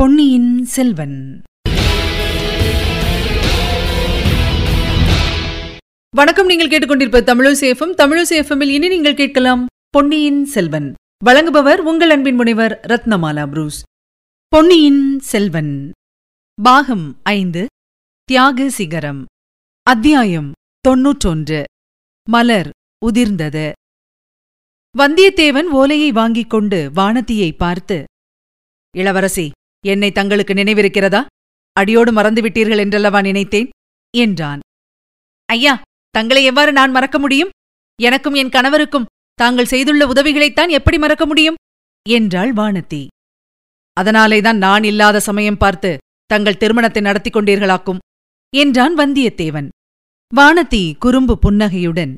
பொன்னியின் செல்வன். வணக்கம் நீங்கள் கேட்டுக்கொண்டிருப்ப தமிழசேஃபம் தமிழசேஃபமில் இனி நீங்கள் கேட்கலாம் பொன்னியின் செல்வன். வழங்குபவர் உங்கள் அன்பின் முனைவர் ரத்னமாலா புரூஸ். பொன்னியின் செல்வன். பாகம் ஐந்து தியாக சிகரம். அத்தியாயம் தொன்னூற்றொன்று. மலர் உதிர்ந்தது. வந்தியத்தேவன் ஓலையை வாங்கிக் கொண்டு வானதியை பார்த்து இளவரசி என்னை தங்களுக்கு நினைவிருக்கிறதா? அடியோடு மறந்துவிட்டீர்கள் என்றல்லவா நினைத்தேன்? என்றான். ஐயா தங்களை எவ்வாறு நான் மறக்க முடியும்? எனக்கும் என் கணவருக்கும் தாங்கள் செய்துள்ள உதவிகளைத்தான் எப்படி மறக்க முடியும்? என்றாள் வானதி. அதனாலேதான் நான் இல்லாத சமயம் பார்த்து தங்கள் திருமணத்தை நடத்திக் கொண்டீர்களாக்கும் என்றான் வந்தியத்தேவன். வானதி குறும்பு புன்னகையுடன்.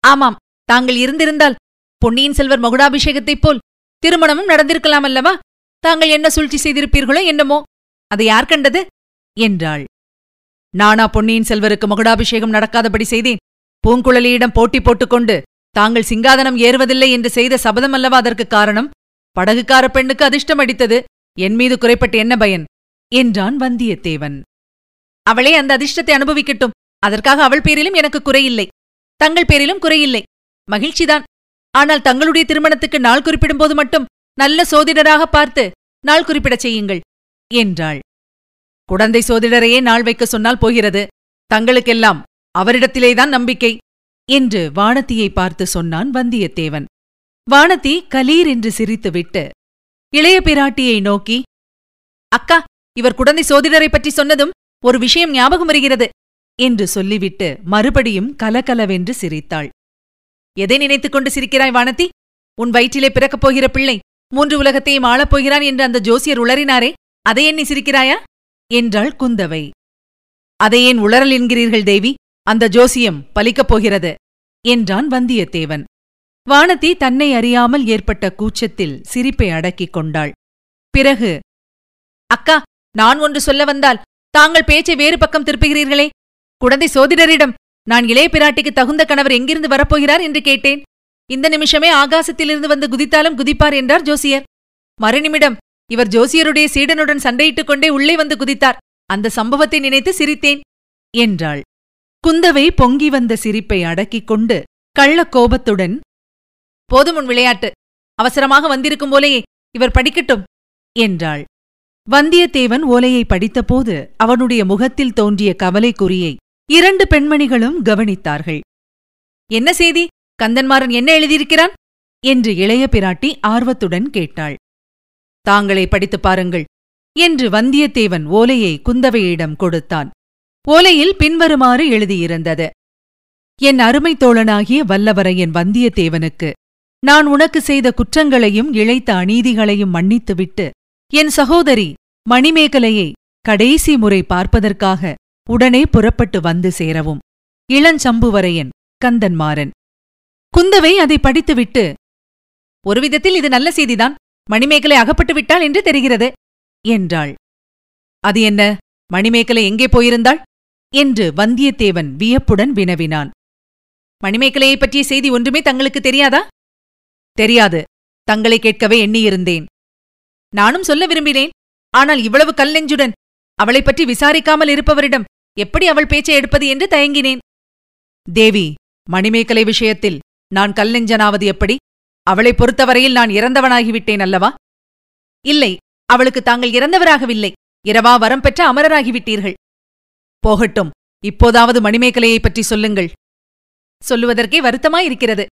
ஆமாம் தாங்கள் இருந்திருந்தால் பொன்னியின் செல்வர் மகுடாபிஷேகத்தைப் போல் திருமணமும் நடந்திருக்கலாம் அல்லவா தாங்கள் என்ன சூழ்ச்சி செய்திருப்பீர்களோ என்னமோ? அதை யார் கண்டது? என்றாள். நானா பொன்னியின் செல்வருக்கு மகுடாபிஷேகம் நடக்காதபடி செய்தேன். பூங்குழலியிடம் போட்டி போட்டுக்கொண்டு தாங்கள் சிங்காதனம் ஏறுவதில்லை என்று செய்த சபதம் அல்லவா அதற்கு காரணம்? படகுக்கார பெண்ணுக்கு அதிர்ஷ்டம் அடித்தது. என் மீது குறைப்பட்டு என்ன பயன்? என்றான் வந்தியத்தேவன். அவளே அந்த அதிர்ஷ்டத்தை அனுபவிக்கட்டும். அதற்காக அவள் பேரிலும் எனக்கு குறையில்லை. தங்கள் பேரிலும் குறையில்லை. மகிழ்ச்சிதான். ஆனால் தங்களுடைய திருமணத்துக்கு நாள் குறிப்பிடும்போது மட்டும் நல்ல சோதிடராக பார்த்து நாள் குறிப்பிடச் செய்யுங்கள் என்றாள். குடந்தை சோதிடரையே நாள் வைக்க சொன்னால் போகிறது. தங்களுக்கெல்லாம் அவரிடத்திலேதான் நம்பிக்கை என்று வானத்தியை பார்த்து சொன்னான் வந்தியத்தேவன். வானதி கலீர் என்று சிரித்துவிட்டு இளைய பிராட்டியை நோக்கி அக்கா இவர் குடந்தை சோதிடரை பற்றி சொன்னதும் ஒரு விஷயம் ஞாபகம் வருகிறது என்று சொல்லிவிட்டு மறுபடியும் கலகலவென்று சிரித்தாள். எதை நினைத்துக் கொண்டு சிரிக்கிறாய் வானதி? உன் வயிற்றிலே பிறக்கப் போகிற பிள்ளை மூன்று உலகத்தையும் ஆளப் போகிறான் என்று அந்த ஜோசியர் உளறினாரே அதை எண்ணி சிரிக்கிறாயா என்றாள் குந்தவை. அதை ஏன் உளறல் என்கிறீர்கள் தேவி? அந்த ஜோசியம் பலிக்கப் போகிறது என்றான் வந்தியத்தேவன். வானதி தன்னை அறியாமல் ஏற்பட்ட கூச்சத்தில் சிரிப்பை அடக்கிக் கொண்டாள். பிறகு அக்கா நான் ஒன்று சொல்ல வந்தால் தாங்கள் பேச்சை வேறு பக்கம் திருப்புகிறீர்களே? குழந்தை சோதிடரிடம் நான் இளைய பிராட்டிக்கு தகுந்த கணவர் எங்கிருந்து வரப்போகிறார்? என்று கேட்டேன். இந்த நிமிஷமே ஆகாசத்திலிருந்து வந்து குதித்தாலும் குதிப்பார் என்றார் ஜோசியர். மறுநிமிடம் இவர் ஜோசியருடைய சீடனுடன் சண்டையிட்டுக் கொண்டே உள்ளே வந்து குதித்தார். அந்த சம்பவத்தை நினைத்து சிரித்தேன் என்றாள். குந்தவை பொங்கி வந்த சிரிப்பை அடக்கிக் கொண்டு கள்ளக் கோபத்துடன் போதும் உன் விளையாட்டு. அவசரமாக வந்திருக்கும் போலேயே இவர் படிக்கட்டும் என்றாள். வந்தியத்தேவன் ஓலையை படித்தபோது அவனுடைய முகத்தில் தோன்றிய கவலைக்குறியை இரண்டு பெண்மணிகளும் கவனித்தார்கள். என்ன செய்தி? கந்தன்மாறன் என்ன எழுதியிருக்கிறான்? என்று இளைய பிராட்டி ஆர்வத்துடன் கேட்டாள். தாங்களே படித்துப் பாருங்கள் என்று வந்தியத்தேவன் ஓலையை குந்தவையிடம் கொடுத்தான். ஓலையில் பின்வருமாறு எழுதியிருந்தது. என் அருமை தோழனாகிய வல்லவரையன் வந்தியத்தேவனுக்கு நான் உனக்கு செய்த குற்றங்களையும் இழைத்த அநீதிகளையும் மன்னித்துவிட்டு என் சகோதரி மணிமேகலையை கடைசி முறை பார்ப்பதற்காக உடனே புறப்பட்டு வந்து சேரவும். இளஞ்சம்புவரையன் கந்தன்மாறன். குந்தவை அதை படித்துவிட்டு ஒரு விதத்தில் இது நல்ல செய்திதான். மணிமேகலை அகப்பட்டு விட்டாள் என்று தெரிகிறது என்றாள். அது என்ன? மணிமேகலை எங்கே போயிருந்தாள்? என்று வந்தியத்தேவன் வியப்புடன் வினவினான். மணிமேகலையைப் பற்றிய செய்தி ஒன்றுமே தங்களுக்கு தெரியாதா? தெரியாது. தங்களை கேட்கவே எண்ணியிருந்தேன். நானும் சொல்ல விரும்பினேன். ஆனால் இவ்வளவு கல்லெஞ்சுடன் அவளைப் பற்றி விசாரிக்காமல் இருப்பவரிடம் எப்படி அவள் பேச்சை எடுப்பது என்று தயங்கினேன். தேவி மணிமேகலை விஷயத்தில் நான் கல்லெஞ்சனாவது எப்படி? அவளைப் பொறுத்தவரையில் நான் இறந்தவனாகிவிட்டேன் அல்லவா? இல்லை அவளுக்கு தாங்கள் இறந்தவராகவில்லை. இரவா வரம் பெற்ற அமரராகிவிட்டீர்கள். போகட்டும் இப்போதாவது மணிமேகலையைப் பற்றி சொல்லுங்கள். சொல்லுவதற்கே வருத்தமாயிருக்கிறது.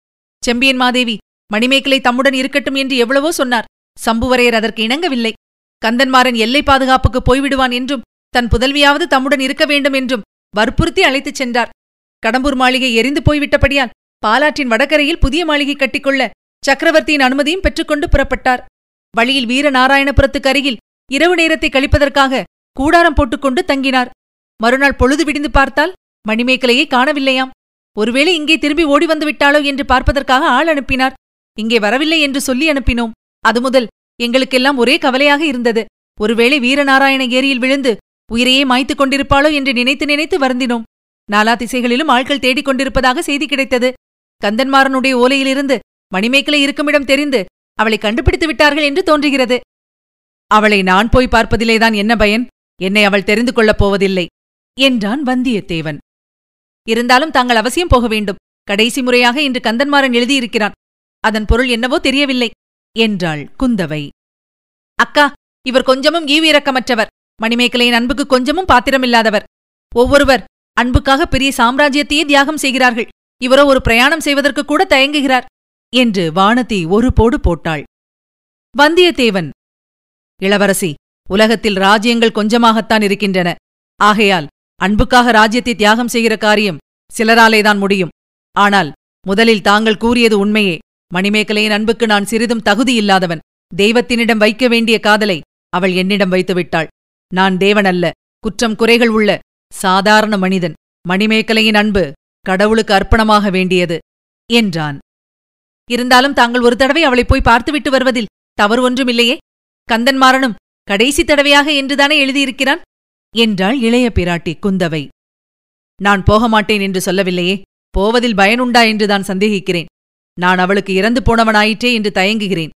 செம்பியன் மாதேவி மணிமேகலை தம்முடன் இருக்கட்டும் என்று எவ்வளவோ சொன்னார். சம்புவரையர் அதற்கு இணங்கவில்லை. கந்தன்மாறன் எல்லை பாதுகாப்புக்கு போய்விடுவான் என்றும் தன் புதல்வியாவது தம்முடன் இருக்க வேண்டும் என்றும் வற்புறுத்தி அழைத்துச் சென்றார். கடம்பூர் மாளிகை எரிந்து போய்விட்டபடியால் பாலாற்றின் வடகரையில் புதிய மாளிகை கட்டிக்கொள்ள சக்கரவர்த்தியின் அனுமதியும் பெற்றுக்கொண்டு புறப்பட்டார். வழியில் வீரநாராயணபுரத்துக்கு அருகில் இரவு நேரத்தை கழிப்பதற்காக கூடாரம் போட்டுக்கொண்டு தங்கினார். மறுநாள் பொழுது விடிந்து பார்த்தால் மணிமேகலையை காணவில்லையாம். ஒருவேளை இங்கே திரும்பி ஓடி வந்து விட்டாளோ என்று பார்ப்பதற்காக ஆள் அனுப்பினார். இங்கே வரவில்லை என்று சொல்லி அனுப்பினோம். அது முதல் எங்களுக்கெல்லாம் ஒரே கவலையாக இருந்தது. ஒருவேளை வீரநாராயண ஏரியில் விழுந்து உயிரையே மாய்த்துக் கொண்டிருப்பாளோ என்று நினைத்து நினைத்து வருந்தினோம். நாலா திசைகளிலும் ஆட்கள் தேடிக் கொண்டிருப்பதாக செய்தி கிடைத்தது. கந்தன்மாறனுடைய ஓலையிலிருந்து மணிமேக்கலை இருக்குமிடம் தெரிந்து அவளை கண்டுபிடித்து விட்டார்கள் என்று தோன்றுகிறது. அவளை நான் போய் பார்ப்பதிலேதான் என்ன பயன்? என்னை அவள் தெரிந்து கொள்ளப் போவதில்லை என்றான் வந்தியத்தேவன். இருந்தாலும் தாங்கள் அவசியம் போக வேண்டும். கடைசி முறையாக இன்று கந்தன்மாறன் எழுதியிருக்கிறான். அதன் பொருள் என்னவோ தெரியவில்லை என்றாள் குந்தவை. அக்கா இவர் கொஞ்சமும் ஈவிரக்கமற்றவர் மணிமேகலையின் அன்புக்கு கொஞ்சமும் பாத்திரமில்லாதவர். ஒவ்வொருவர் அன்புக்காக பெரிய சாம்ராஜ்யத்தையே தியாகம் செய்கிறார்கள். இவரோ ஒரு பிரயாணம் செய்வதற்கு கூட தயங்குகிறார் என்று வானதி ஒரு போடு போட்டாள். வந்தியத்தேவன் இளவரசி உலகத்தில் ராஜ்யங்கள் கொஞ்சமாகத்தான் இருக்கின்றன. ஆகையால் அன்புக்காக ராஜ்யத்தை தியாகம் செய்கிற காரியம் சிலராலேதான் முடியும். ஆனால் முதலில் தாங்கள் கூறியது உண்மையே. மணிமேகலையின் அன்புக்கு நான் சிறிதும் தகுதியில்லாதவன் தெய்வத்தினிடம் வைக்க வேண்டிய காதலை அவள் என்னிடம் வைத்துவிட்டாள் நான் தேவனல்ல குற்றம் குறைகள் உள்ள சாதாரண மனிதன். மணிமேகலையின் அன்பு கடவுளுக்கு அர்ப்பணமாக வேண்டியது என்றான். இருந்தாலும் தாங்கள் ஒரு தடவை அவளை போய் பார்த்துவிட்டு வருவதில் தவறு ஒன்றுமில்லையே. கந்தன்மாறனும் கடைசி தடவையாக என்றுதானே எழுதியிருக்கிறான்? என்றாள் இளைய பிராட்டி குந்தவை. நான் போக மாட்டேன் என்று சொல்லவில்லையே. போவதில் பயனுண்டா என்றுதான் சந்தேகிக்கிறேன். நான் அவளுக்கு இறந்து போனவனாயிற்றே என்று தயங்குகிறேன்.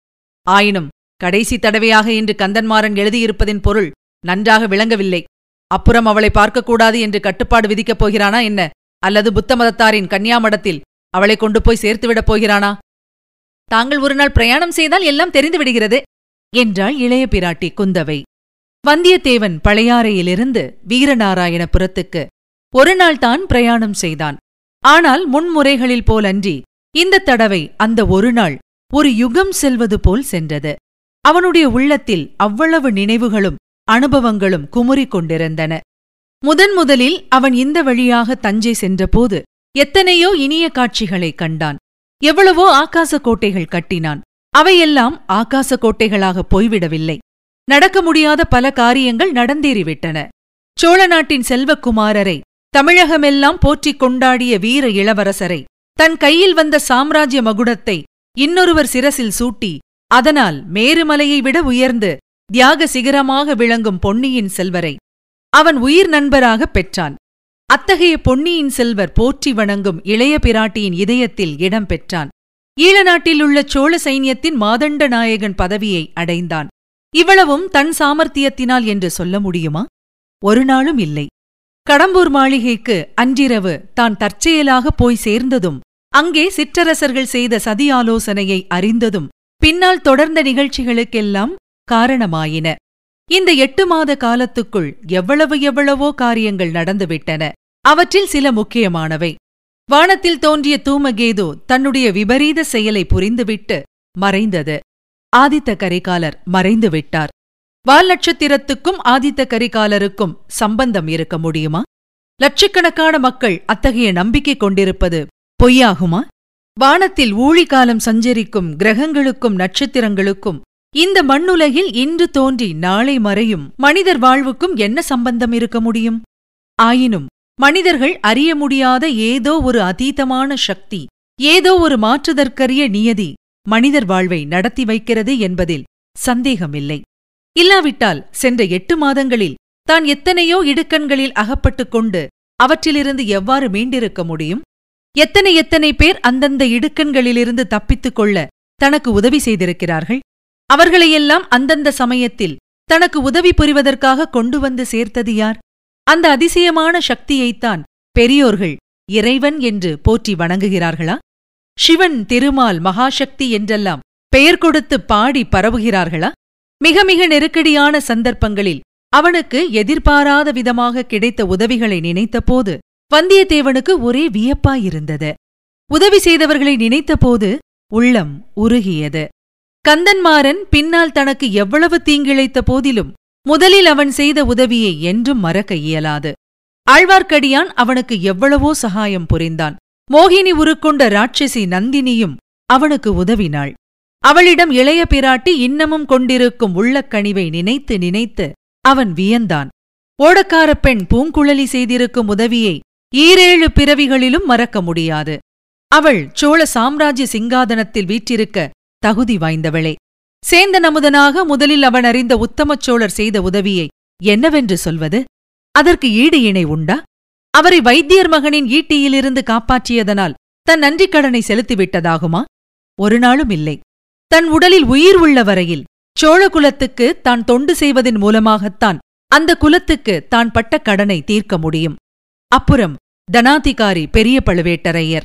ஆயினும் கடைசி தடவையாக என்று கந்தன்மாறன் எழுதியிருப்பதின் பொருள் நன்றாக விளங்கவில்லை. அப்புறம் அவளை பார்க்கக்கூடாது என்று கட்டுப்பாடு விதிக்கப் போகிறானா என்ன? அல்லது புத்த மதத்தாரின் கன்னியாமடத்தில் அவளை கொண்டு போய் சேர்த்துவிடப் போகிறானா? தாங்கள் ஒருநாள் பிரயாணம் செய்தால் எல்லாம் தெரிந்து விடுகிறது என்றாள் இளைய பிராட்டி குந்தவை. வந்தியத்தேவன் பழையாறையிலிருந்து வீரநாராயணபுரத்துக்கு ஒரு நாள் தான் பிரயாணம் செய்தான். ஆனால் முன்முறைகளில் போலன்றி இந்த தடவை அந்த ஒரு நாள் ஒரு யுகம் செல்வது போல் சென்றது. அவனுடைய உள்ளத்தில் அவ்வளவு நினைவுகளும் அனுபவங்களும் குமுறிக் கொண்டிருந்தன. முதன் முதலில் அவன் இந்த வழியாக தஞ்சை சென்றபோது எத்தனையோ இனிய காட்சிகளைக் கண்டான். எவ்வளவோ ஆகாச கோட்டைகள் கட்டினான். அவையெல்லாம் ஆகாச கோட்டைகளாக போய்விடவில்லை. நடக்க முடியாத பல காரியங்கள் நடந்தேறிவிட்டன. சோழ நாட்டின் செல்வக்குமாரரை தமிழகமெல்லாம் போற்றிக் கொண்டாடிய வீர இளவரசரை தன் கையில் வந்த சாம்ராஜ்ய மகுடத்தை இன்னொருவர் சிரசில் சூட்டி அதனால் மேருமலையை விட உயர்ந்து தியாக சிகரமாக விளங்கும் பொன்னியின் செல்வரை அவன் உயிர் நண்பராகப் பெற்றான். அத்தகைய பொன்னியின் செல்வர் போற்றி வணங்கும் இளைய பிராட்டியின் இதயத்தில் இடம் பெற்றான். ஈழநாட்டிலுள்ள சோழ சைன்யத்தின் மாதண்ட நாயகன் பதவியை அடைந்தான். இவ்வளவும் தன் சாமர்த்தியத்தினால் என்று சொல்ல முடியுமா? ஒரு நாளும் இல்லை. கடம்பூர் மாளிகைக்கு அன்றிரவு தான் தற்செயலாக போய் சேர்ந்ததும் அங்கே சிற்றரசர்கள் செய்த சதி ஆலோசனையை அறிந்ததும் பின்னால் தொடர்ந்த நிகழ்ச்சிகளுக்கெல்லாம் காரணமாயின. இந்த எட்டு மாத காலத்துக்குள் எவ்வளவு எவ்வளவோ காரியங்கள் நடந்துவிட்டன. அவற்றில் சில முக்கியமானவை. வானத்தில் தோன்றிய தூமகேது தன்னுடைய விபரீத செயலை புரிந்துவிட்டு மறைந்தது. ஆதித்த கரிகாலர் மறைந்து விட்டார். வால் நட்சத்திரத்துக்கும் ஆதித்த கரிகாலருக்கும் சம்பந்தம் இருக்க முடியுமா? லட்சக்கணக்கான மக்கள் அத்தகைய நம்பிக்கை கொண்டிருப்பது பொய்யாகுமா? வானத்தில் ஊழிகாலம் சஞ்சரிக்கும் கிரகங்களுக்கும் நட்சத்திரங்களுக்கும் இந்த மண்ணுலகில் இன்று தோன்றி நாளை மறையும் மனிதர் வாழ்வுக்கும் என்ன சம்பந்தம் இருக்க முடியும்? ஆயினும் மனிதர்கள் அறிய முடியாத ஏதோ ஒரு அதீதமான சக்தி ஏதோ ஒரு மாற்றுதற்கரிய நியதி மனிதர் வாழ்வை நடத்தி வைக்கிறது என்பதில் சந்தேகமில்லை. இல்லாவிட்டால் சென்ற எட்டு மாதங்களில் தான் எத்தனையோ இடுக்கண்களில் அகப்பட்டுக் கொண்டு அவற்றிலிருந்து எவ்வாறு மீண்டிருக்க முடியும்? எத்தனை எத்தனை பேர் அந்தந்த இடுக்கண்களிலிருந்து தப்பித்துக் கொள்ள தனக்கு உதவி செய்திருக்கிறார்கள்? அவர்களையெல்லாம் அந்தந்த சமயத்தில் தனக்கு உதவி புரிவதற்காக கொண்டு வந்து சேர்த்தது யார்? அந்த அதிசயமான சக்தியைத்தான் பெரியோர்கள் இறைவன் என்று போற்றி வணங்குகிறார்களா? சிவன் திருமால் மகாசக்தி என்றெல்லாம் பெயர் கொடுத்து பாடி பரவுகிறார்களா? மிக மிக நெருக்கடியான சந்தர்ப்பங்களில் அவனுக்கு எதிர்பாராத விதமாக கிடைத்த உதவிகளை நினைத்தபோது வந்தியத்தேவனுக்கு ஒரே வியப்பாயிருந்தது. உதவி செய்தவர்களை நினைத்தபோது உள்ளம் உருகியது. கந்தன்மாறன் பின்னால் தனக்கு எவ்வளவு தீங்கிழைத்த போதிலும் முதலில் அவன் செய்த உதவியை என்றும் மறக்க இயலாது. ஆழ்வார்க்கடியான் அவனுக்கு எவ்வளவோ சகாயம் புரிந்தான். மோகினி உருக்கொண்ட ராட்சசி நந்தினியும் அவனுக்கு உதவினாள். அவளிடம் இளைய பிராட்டி இன்னமும் கொண்டிருக்கும் உள்ளக்கனிவை நினைத்து நினைத்து அவன் வியந்தான். ஓடக்கார பெண் பூங்குழலி செய்திருக்கும் உதவியை ஈரேழு பிறவிகளிலும் மறக்க முடியாது. அவள் சோழ சாம்ராஜ்ய சிங்காதனத்தில் வீற்றிருக்க தகுதி வாய்ந்தவளே. சேந்த நமுதனாக முதலில் அவன் அறிந்த உத்தமச் சோழர் செய்த உதவியை என்னவென்று சொல்வது? அதற்கு ஈடு இணை உண்டா? அவரை வைத்தியர் மகனின் ஈட்டியிலிருந்து காப்பாற்றியதனால் தன் நன்றிக் கடனை செலுத்திவிட்டதாகுமா? ஒரு நாளும் இல்லை. தன் உடலில் உயிர் உள்ள வரையில் சோழ குலத்துக்கு தான் தொண்டு செய்வதன் மூலமாகத்தான் அந்த குலத்துக்கு தான் பட்ட கடனை தீர்க்க முடியும். அப்புறம் தனாதிகாரி பெரிய பழுவேட்டரையர்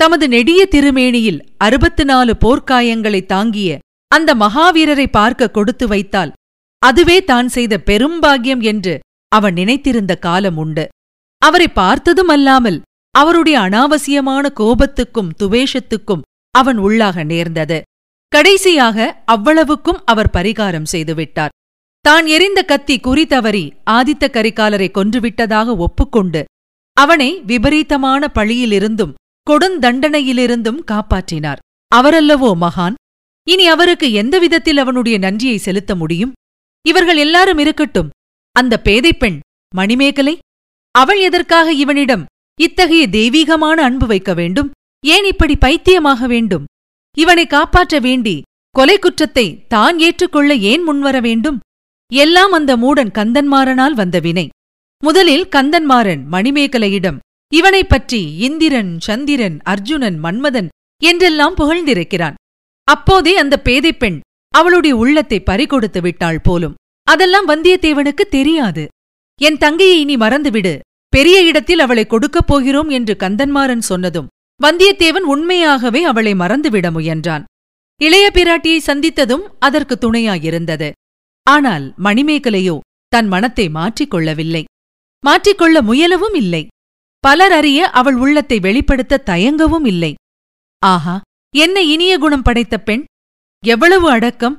தமது நெடிய திருமேனியில் அறுபத்து நாலு போர்க்காயங்களை தாங்கிய அந்த மகாவீரரை பார்க்க கொடுத்து வைத்தால் அதுவே தான் செய்த பெரும்பாகியம் என்று அவன் நினைத்திருந்த காலம் உண்டு. அவரை பார்த்ததும் அல்லாமல் அவருடைய அனாவசியமான கோபத்துக்கும் துவேஷத்துக்கும் அவன் உள்ளாக நேர்ந்தது. கடைசியாக அவ்வளவுக்கும் அவர் பரிகாரம் செய்துவிட்டார் தான் எரிந்த கத்தி குறி தவறி ஆதித்த கரிகாலரை கொன்றுவிட்டதாக ஒப்புக்கொண்டு அவனை விபரீதமான பழியிலிருந்தும் கொடுந்தண்டனையிலிருந்தும் காப்பாற்றினார். அவரல்லவோ மகான்? இனி அவருக்கு எந்த விதத்தில் அவனுடைய நன்றியை செலுத்த முடியும்? இவர்கள் எல்லாரும் இருக்கட்டும். அந்த பேதைப் பெண் மணிமேகலை? அவள் எதற்காக இவனிடம் இத்தகைய தெய்வீகமான அன்பு வைக்க வேண்டும்? ஏன் இப்படி பைத்தியமாக வேண்டும்? இவனை காப்பாற்ற வேண்டி கொலை குற்றத்தை தான் ஏற்றுக்கொள்ள ஏன் முன்வர வேண்டும்? எல்லாம் அந்த மூடன் கந்தன்மாறனால் வந்த வினை. முதலில் கந்தன்மாறன் மணிமேகலையிடம் இவனைப் பற்றி இந்திரன் சந்திரன் அர்ஜுனன் மன்மதன் என்றெல்லாம் புகழ்ந்திருக்கிறான். அப்போதே அந்த பேதைப் பெண் அவளுடைய உள்ளத்தை பறிகொடுத்து விட்டாள் போலும். அதெல்லாம் வந்தியத்தேவனுக்கு தெரியாது. என் தங்கையை இனி மறந்துவிடு. பெரிய இடத்தில் அவளை கொடுக்கப் போகிறோம் என்று கந்தன்மாறன் சொன்னதும் வந்தியத்தேவன் உண்மையாகவே அவளை மறந்துவிட முயன்றான். இளைய பிராட்டியை சந்தித்ததும் அதற்கு துணையாயிருந்தது. ஆனால் மணிமேகலையோ தன் மனத்தை மாற்றிக் கொள்ளவில்லை மாற்றிக்கொள்ள முயலவும் இல்லை. பலர் அறிய அவள் உள்ளத்தை வெளிப்படுத்த தயங்கவும் இல்லை. ஆஹா என்ன இனிய குணம் படைத்த பெண்? எவ்வளவு அடக்கம்.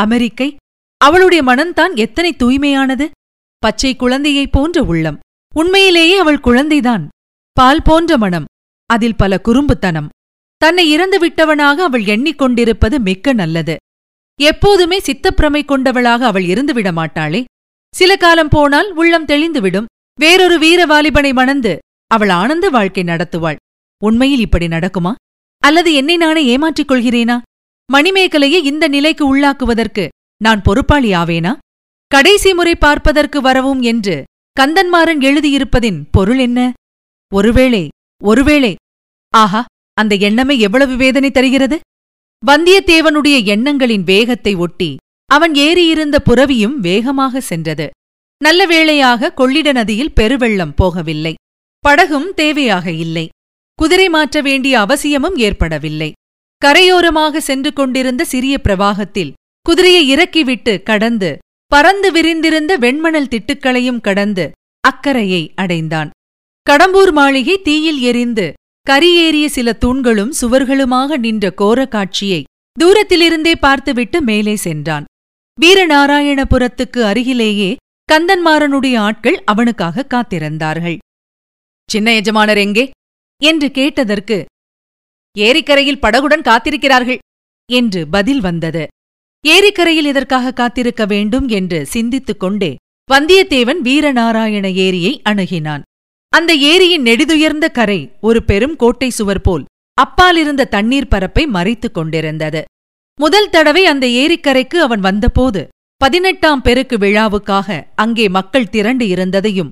அமெரிக்கை அவளுடைய மனம்தான் எத்தனை தூய்மையானது. பச்சை குழந்தையைப் போன்ற உள்ளம். உண்மையிலேயே அவள் குழந்தைதான். பால் போன்ற மனம். அதில் பல குறும்புத்தனம். தன்னை இறந்து விட்டவனாக அவள் எண்ணிக்கொண்டிருப்பது மிக்க நல்லது. எப்போதுமே சித்தப்பிரமை கொண்டவளாக அவள் இருந்துவிட மாட்டாளே. சில காலம் போனால் உள்ளம் தெளிந்துவிடும். வேறொரு வீர வாலிபனை மணந்து அவள் ஆனந்த வாழ்க்கை நடத்துவாள். உண்மையில் இப்படி நடக்குமா? அல்லது என்னை நானே ஏமாற்றிக் கொள்கிறேனா? மணிமேகலையை இந்த நிலைக்கு உள்ளாக்குவதற்கு நான் பொறுப்பாளி ஆவேனா? கடைசி முறை பார்ப்பதற்கு வரவும் என்று கந்தன்மாறன் எழுதியிருப்பதின் பொருள் என்ன? ஒருவேளை ஒருவேளை. ஆஹா அந்த எண்ணமே எவ்வளவு வேதனை தருகிறது? வந்தியத்தேவனுடைய எண்ணங்களின் வேகத்தை ஒட்டி அவன் ஏறியிருந்த புரவியும் வேகமாக சென்றது. நல்ல வேளையாக கொள்ளிட நதியில் பெருவெள்ளம் போகவில்லை. படகும் தேவையாக இல்லை. குதிரை மாற்ற வேண்டிய அவசியமும் ஏற்படவில்லை. கரையோரமாக சென்று கொண்டிருந்த சிறிய பிரவாகத்தில் குதிரையை இறக்கிவிட்டு கடந்து பறந்து விரிந்திருந்த வெண்மணல் திட்டுக்களையும் கடந்து அக்கரையை அடைந்தான். கடம்பூர் மாளிகை தீயில் எரிந்து கரியேறிய சில தூண்களும் சுவர்களுமாக நின்ற கோர காட்சியை தூரத்திலிருந்தே பார்த்துவிட்டு மேலே சென்றான். வீரநாராயணபுரத்துக்கு அருகிலேயே கந்தன்மாறனுடைய ஆட்கள் அவனுக்காக காத்திருந்தார்கள். சின்ன எஜமானர் எங்கே? என்று கேட்டதற்கு ஏரிக்கரையில் படகுடன் காத்திருக்கிறார்கள் என்று பதில் வந்தது. ஏரிக்கரையில் எதற்காக காத்திருக்க வேண்டும் என்று சிந்தித்துக் கொண்டே வந்தியத்தேவன் வீரநாராயண ஏரியை அணுகினான். அந்த ஏரியின் நெடிதுயர்ந்த கரை ஒரு பெரும் கோட்டை சுவர் போல் அப்பாலிருந்த தண்ணீர் பரப்பை மறைத்துக் கொண்டிருந்தது. முதல் தடவை அந்த ஏரிக்கரைக்கு அவன் வந்தபோது பதினெட்டாம் பெருக்கு விழாவுக்காக அங்கே மக்கள் திரண்டு இருந்ததையும்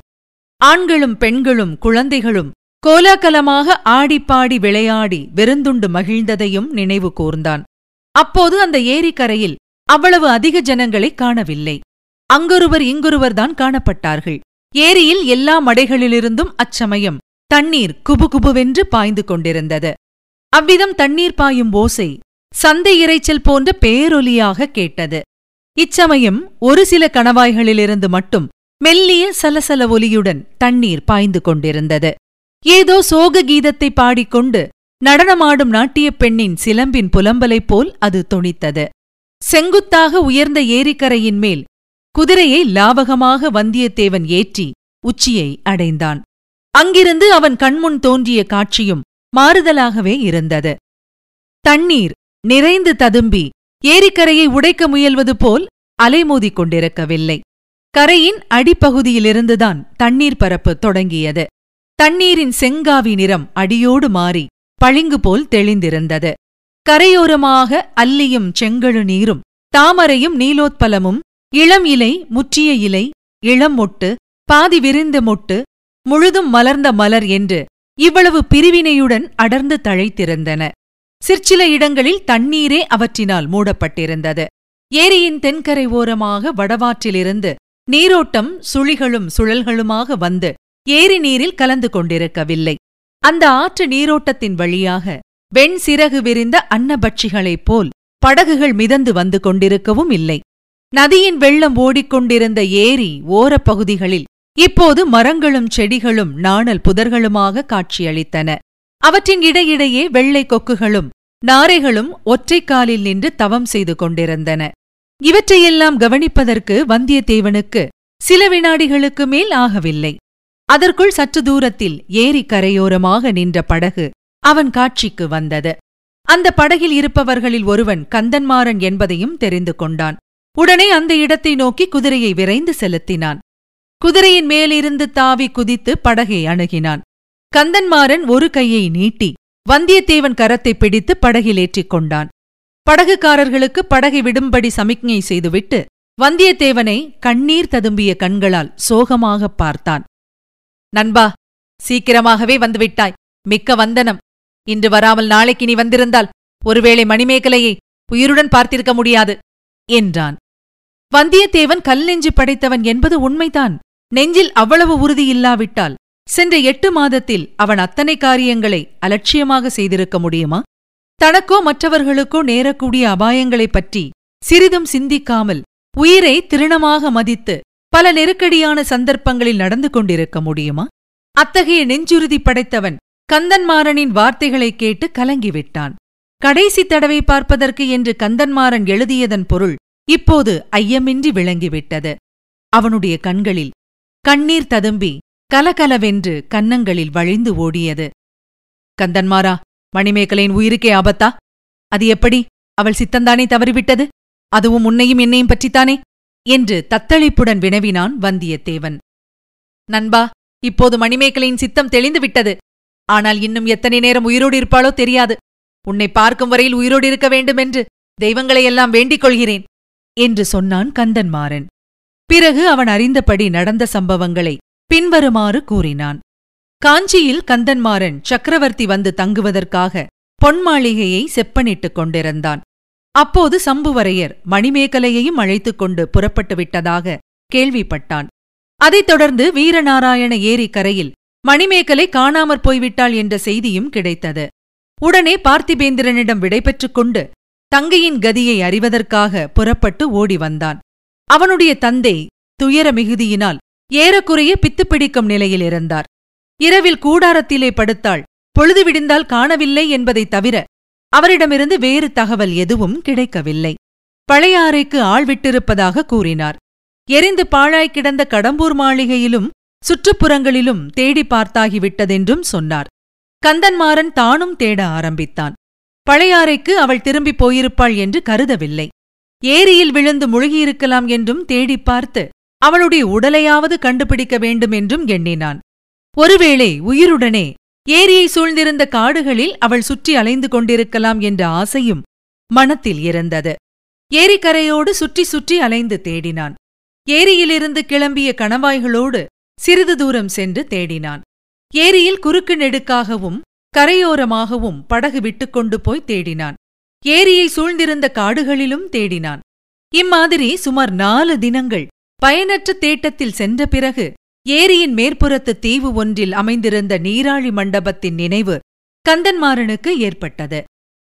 ஆண்களும் பெண்களும் குழந்தைகளும் கோலாகலமாக ஆடிப்பாடி விளையாடி வெறுந்துண்டு மகிழ்ந்ததையும் நினைவு கூர்ந்தான். அப்போது அந்த ஏரிக்கரையில் அவ்வளவு அதிக ஜனங்களை காணவில்லை. அங்கொருவர் இங்கொருவர்தான் காணப்பட்டார்கள். ஏரியில் எல்லா மடைகளிலிருந்தும் அச்சமயம் தண்ணீர் குபுகுபுவென்று பாய்ந்து கொண்டிருந்தது. அவ்விதம் தண்ணீர் பாயும் ஓசை சந்தை இரைச்சல் போன்ற பேரொலியாக கேட்டது. இச்சமயம் ஒரு சில கணவாய்களிலிருந்து மட்டும் மெல்லிய சலசல ஒலியுடன் தண்ணீர் பாய்ந்து கொண்டிருந்தது. ஏதோ சோக கீதத்தை பாடிக்கொண்டு நடனமாடும் நாட்டியப் பெண்ணின் சிலம்பின் புலம்பலைப் போல் அது தொனித்தது. செங்குத்தாக உயர்ந்த ஏரிக்கரையின் மேல் குதிரையை லாவகமாக வந்தியத்தேவன் ஏற்றி உச்சியை அடைந்தான். அங்கிருந்து அவன் கண்முன் தோன்றிய காட்சியும் மாறுதலாகவே இருந்தது. தண்ணீர் நிறைந்து ததும்பி ஏரிக்கரையை உடைக்க முயல்வது போல் அலைமோதிக் கொண்டிருக்கவில்லை. கரையின் அடிப்பகுதியிலிருந்துதான் தண்ணீர் பரப்பு தொடங்கியது. தண்ணீரின் செங்காவி நிறம் அடியோடு மாறி பளிங்கு போல் தெளிந்திருந்தது. கரையோரமாக அல்லியும் செங்கழு நீரும் தாமரையும் நீலோத்பலமும் இளம் இலை முற்றிய இலை இளம் மொட்டு பாதி விரிந்த மொட்டு முழுதும் மலர்ந்த மலர் என்று இவ்வளவு பிரிவினையுடன் அடர்ந்து தழைத்திருந்தன. சிற்சில இடங்களில் தண்ணீரே அவற்றினால் மூடப்பட்டிருந்தது. ஏரியின் தென்கரை ஓரமாக வடவாற்றிலிருந்து நீரோட்டம் சுழிகளும் சுழல்களுமாக வந்து ஏரி நீரில் கலந்து கொண்டிருக்கவில்லை. அந்த ஆற்று நீரோட்டத்தின் வழியாக வெண் சிறகு விரிந்த அன்னபட்சிகளைப் போல் படகுகள் மிதந்து வந்து கொண்டிருக்கவும் இல்லை. நதியின் வெள்ளம் ஓடிக்கொண்டிருந்த ஏரி ஓரப்பகுதிகளில் இப்போது மரங்களும் செடிகளும் நாணல் புதர்களுமாக காட்சியளித்தன. அவற்றின் இடையிடையே வெள்ளை கொக்குகளும் நாரைகளும் ஒற்றைக் காலில் நின்று தவம் செய்து கொண்டிருந்தன. இவற்றையெல்லாம் கவனிப்பதற்கு வந்தியத்தேவனுக்கு சில வினாடிகளுக்கு மேல் ஆகவில்லை. அதற்குள் சற்று தூரத்தில் ஏரி கரையோரமாக நின்ற படகு அவன் காட்சிக்கு வந்தது. அந்த படகில் இருப்பவர்களில் ஒருவன் கந்தன்மாறன் என்பதையும் தெரிந்து கொண்டான். உடனே அந்த இடத்தை நோக்கி குதிரையை விரைந்து செலுத்தினான். குதிரையின் மேலிருந்து தாவி குதித்து படகை அணுகினான். கந்தன்மாறன் ஒரு கையை நீட்டி வந்தியத்தேவன் கரத்தை பிடித்து படகில் ஏற்றிக் கொண்டான். படகுக்காரர்களுக்கு படகை விடும்படி சமிக்ஞை செய்துவிட்டு வந்தியத்தேவனை கண்ணீர் ததும்பிய கண்களால் சோகமாகப் பார்த்தான். நண்பா சீக்கிரமாகவே வந்துவிட்டாய். மிக்க வந்தனம். இன்று வராமல் நாளைக்கு நீ வந்திருந்தால் ஒருவேளை மணிமேகலையை உயிருடன் பார்த்திருக்க முடியாது என்றான். வந்தியத்தேவன் கல் நெஞ்சு படைத்தவன் என்பது உண்மைதான். நெஞ்சில் அவ்வளவு உறுதி இல்லாவிட்டால் சென்ற எட்டு மாதத்தில் அவன் அத்தனை காரியங்களை அலட்சியமாக செய்திருக்க முடியுமா? தனக்கோ மற்றவர்களுக்கோ நேரக்கூடிய அபாயங்களைப் பற்றி சிறிதும் சிந்திக்காமல் உயிரை திருணமாக மதித்து பல நெருக்கடியான சந்தர்ப்பங்களில் நடந்து கொண்டிருக்க முடியுமா? அத்தகைய நெஞ்சுறுதி படைத்தவன் கந்தன்மாறனின் வார்த்தைகளைக் கேட்டு கலங்கிவிட்டான். கடைசி தடவை பார்ப்பதற்கு என்று கந்தன்மாறன் எழுதியதன் பொருள் இப்போது ஐயமின்றி விளங்கிவிட்டது. அவனுடைய கண்களில் கண்ணீர் ததும்பி கலகலவென்று கன்னங்களில் வழிந்து ஓடியது. கந்தன்மாரா மணிமேகலையின் உயிருக்கே ஆபத்தா? அது எப்படி? அவள் சித்தந்தானே தவறிவிட்டது? அதுவும் உன்னையும் என்னையும் பற்றித்தானே? என்று தத்தளிப்புடன் வினவினான் வந்தியத்தேவன். நண்பா இப்போது மணிமேகலையின் சித்தம் தெளிந்து விட்டது ஆனால் இன்னும் எத்தனை நேரம் உயிரோடு இருப்பாளோ தெரியாது. உன்னை பார்க்கும் வரையில் உயிரோடு இருக்க வேண்டுமென்று தெய்வங்களையெல்லாம் வேண்டிக் கொள்கிறேன் என்று சொன்னான் கந்தன்மாறன். பிறகு அவன் அறிந்தபடி நடந்த சம்பவங்களை பின்வருமாறு கூறினான். காஞ்சியில் கந்தன்மாறன் சக்கரவர்த்தி வந்து தங்குவதற்காக பொன்மாளிகையை செப்பனிட்டுக் கொண்டிருந்தான். அப்போது சம்புவரையர் மணிமேகலையையும் அழைத்துக் கொண்டு புறப்பட்டு விட்டதாக கேள்விப்பட்டான். அதைத் தொடர்ந்து வீரநாராயண ஏரிக்கரையில் மணிமேகலை காணாமற் போய்விட்டாள் என்ற செய்தியும் கிடைத்தது. உடனே பார்த்திபேந்திரனிடம் விடைபெற்றுக் கொண்டு தங்கையின் கதியை அறிவதற்காக புறப்பட்டு ஓடி வந்தான். அவனுடைய தந்தை துயர மிகுதியினால் ஏறக்குறைய பித்துப்பிடிக்கும் நிலையில் இருந்தார். இரவில் கூடாரத்திலே படுத்தாள். பொழுது விடிந்தால் காணவில்லை என்பதைத் தவிர அவரிடமிருந்து வேறு தகவல் எதுவும் கிடைக்கவில்லை. பழையாறைக்கு ஆள் விட்டிருப்பதாக கூறினார். எரிந்து பாழாய் கிடந்த கடம்பூர் மாளிகையிலும் சுற்றுப்புறங்களிலும் தேடி பார்த்தாகிவிட்டதென்றும் சொன்னார். கந்தன்மாறன் தானும் தேட ஆரம்பித்தான். பழையாறைக்கு அவள் திரும்பிப் போயிருப்பாள் என்று கருதவில்லை. ஏரியில் விழுந்து முழுகியிருக்கலாம் என்றும் தேடிப் பார்த்து அவளுடைய உடலையாவது கண்டுபிடிக்க வேண்டும் என்றும் எண்ணினான். ஒருவேளை உயிருடனே ஏரியை சூழ்ந்திருந்த காடுகளில் அவள் சுற்றி அலைந்து கொண்டிருக்கலாம் என்ற ஆசையும் மனத்தில் இருந்தது. ஏரிக்கரையோடு சுற்றி சுற்றி அலைந்து தேடினான். ஏரியிலிருந்து கிளம்பிய கணவாய்களோடு சிறிது தூரம் சென்று தேடினான். ஏரியில் குறுக்கு நெடுக்காகவும் கரையோரமாகவும் படகு விட்டுக்கொண்டு போய் தேடினான். ஏரியை சூழ்ந்திருந்த காடுகளிலும் தேடினான். இம்மாதிரி சுமார் நாலு தினங்கள் பயனற்ற தேட்டத்தில் சென்ற பிறகு ஏரியின் மேற்புறத்து தீவு ஒன்றில் அமைந்திருந்த நீராழி மண்டபத்தின் நினைவு கந்தன்மாறனுக்கு ஏற்பட்டது.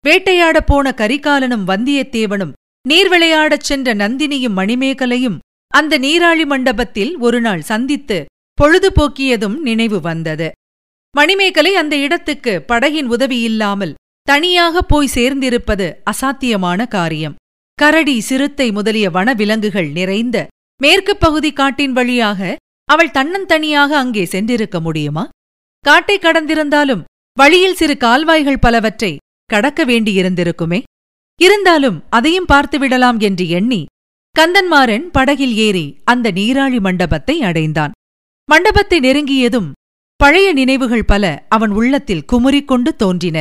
வேட்டையாடப் போன கரிகாலனும் வந்தியத்தேவனும் நீர்விளையாடச் சென்ற நந்தினியும் மணிமேகலையும் அந்த நீராழி மண்டபத்தில் ஒருநாள் சந்தித்து பொழுதுபோக்கியதும் நினைவு வந்தது. மணிமேகலை அந்த இடத்துக்கு படகின் உதவி இல்லாமல் தனியாக போய் சேர்ந்திருப்பது அசாத்தியமான காரியம். கரடி சிறுத்தை முதலிய வனவிலங்குகள் நிறைந்த மேற்குப் பகுதி காட்டின் வழியாக அவள் தன்னந்தனியாக அங்கே சென்றிருக்க முடியுமா? காட்டை கடந்திருந்தாலும் வழியில் சிறு கால்வாய்கள் பலவற்றை கடக்க வேண்டியிருந்திருக்குமே? இருந்தாலும் அதையும் பார்த்துவிடலாம் என்று எண்ணி கந்தன்மாறன் படகில் ஏறி அந்த நீராழி மண்டபத்தை அடைந்தான். மண்டபத்தை நெருங்கியதும் பழைய நினைவுகள் பல அவன் உள்ளத்தில் குமுறிக்கொண்டு தோன்றின.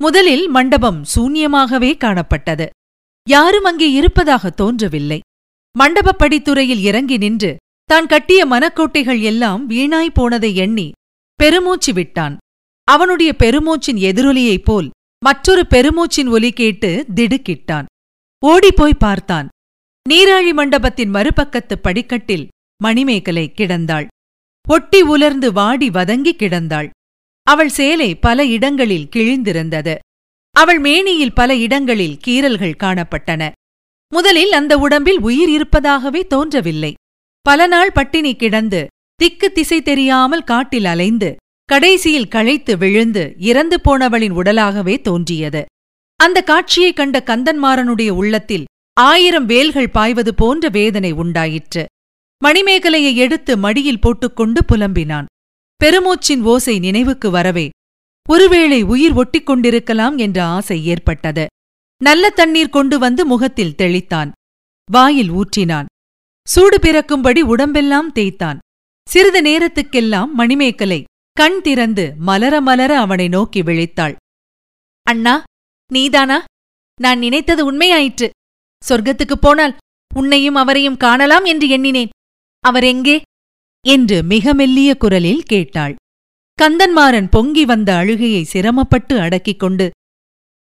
முதலில் மண்டபம் சூன்யமாகவே காணப்பட்டது. யாரும் அங்கே இருப்பதாக தோன்றவில்லை. மண்டபப்படித்துறையில் இறங்கி நின்று தான் கட்டிய மனக்கோட்டைகள் எல்லாம் வீணாய் போனதை எண்ணி பெருமூச்சு விட்டான். அவனுடைய பெருமூச்சின் எதிரொலியைப் போல் மற்றொரு பெருமூச்சின் ஒலி கேட்டு திடுக்கிட்டான். ஓடிப்போய் பார்த்தான். நீராழி மண்டபத்தின் மறுபக்கத்து படிக்கட்டில் மணிமேகலை கிடந்தாள். ஒட்டி உலர்ந்து வாடி வதங்கி கிடந்தாள். அவள் சேலை பல இடங்களில் கிழிந்திருந்தது. அவள் மேனியில் பல இடங்களில் கீறல்கள் காணப்பட்டன. முதலில் அந்த உடம்பில் உயிர் இருப்பதாகவே தோன்றவில்லை. பல நாள் பட்டினி கிடந்து திக்கு திசை தெரியாமல் காட்டில் அலைந்து கடைசியில் களைத்து விழுந்து இறந்து போனவளின் உடலாகவே தோன்றியது. அந்த காட்சியைக் கண்ட கந்தன்மாறனுடைய உள்ளத்தில் ஆயிரம் வேல்கள் பாய்வது போன்ற வேதனை உண்டாயிற்று. மணிமேகலையை எடுத்து மடியில் போட்டுக்கொண்டு புலம்பினான். பெருமூச்சின் ஓசை நினைவுக்கு வரவே ஒருவேளை உயிர் ஒட்டிக் கொண்டிருக்கலாம் என்ற ஆசை ஏற்பட்டது. நல்ல தண்ணீர் கொண்டு வந்து முகத்தில் தெளித்தான். வாயில் ஊற்றினான். சூடு பிறக்கும்படி உடம்பெல்லாம் தேய்த்தான். சிறிது நேரத்துக்கெல்லாம் மணிமேகலை கண் திறந்து மலர மலர அவனை நோக்கி விழித்தாள். அண்ணா நீதானா? நான் நினைத்தது உண்மையாயிற்று. சொர்க்கத்துக்குப் போனால் உன்னையும் அவரையும் காணலாம் என்று எண்ணினேன். அவர் எங்கே? என்று மிக மெல்லிய குரலில் கேட்டாள். கந்தன்மாறன் பொங்கி வந்த அழுகையை சிரமப்பட்டு அடக்கிக் கொண்டு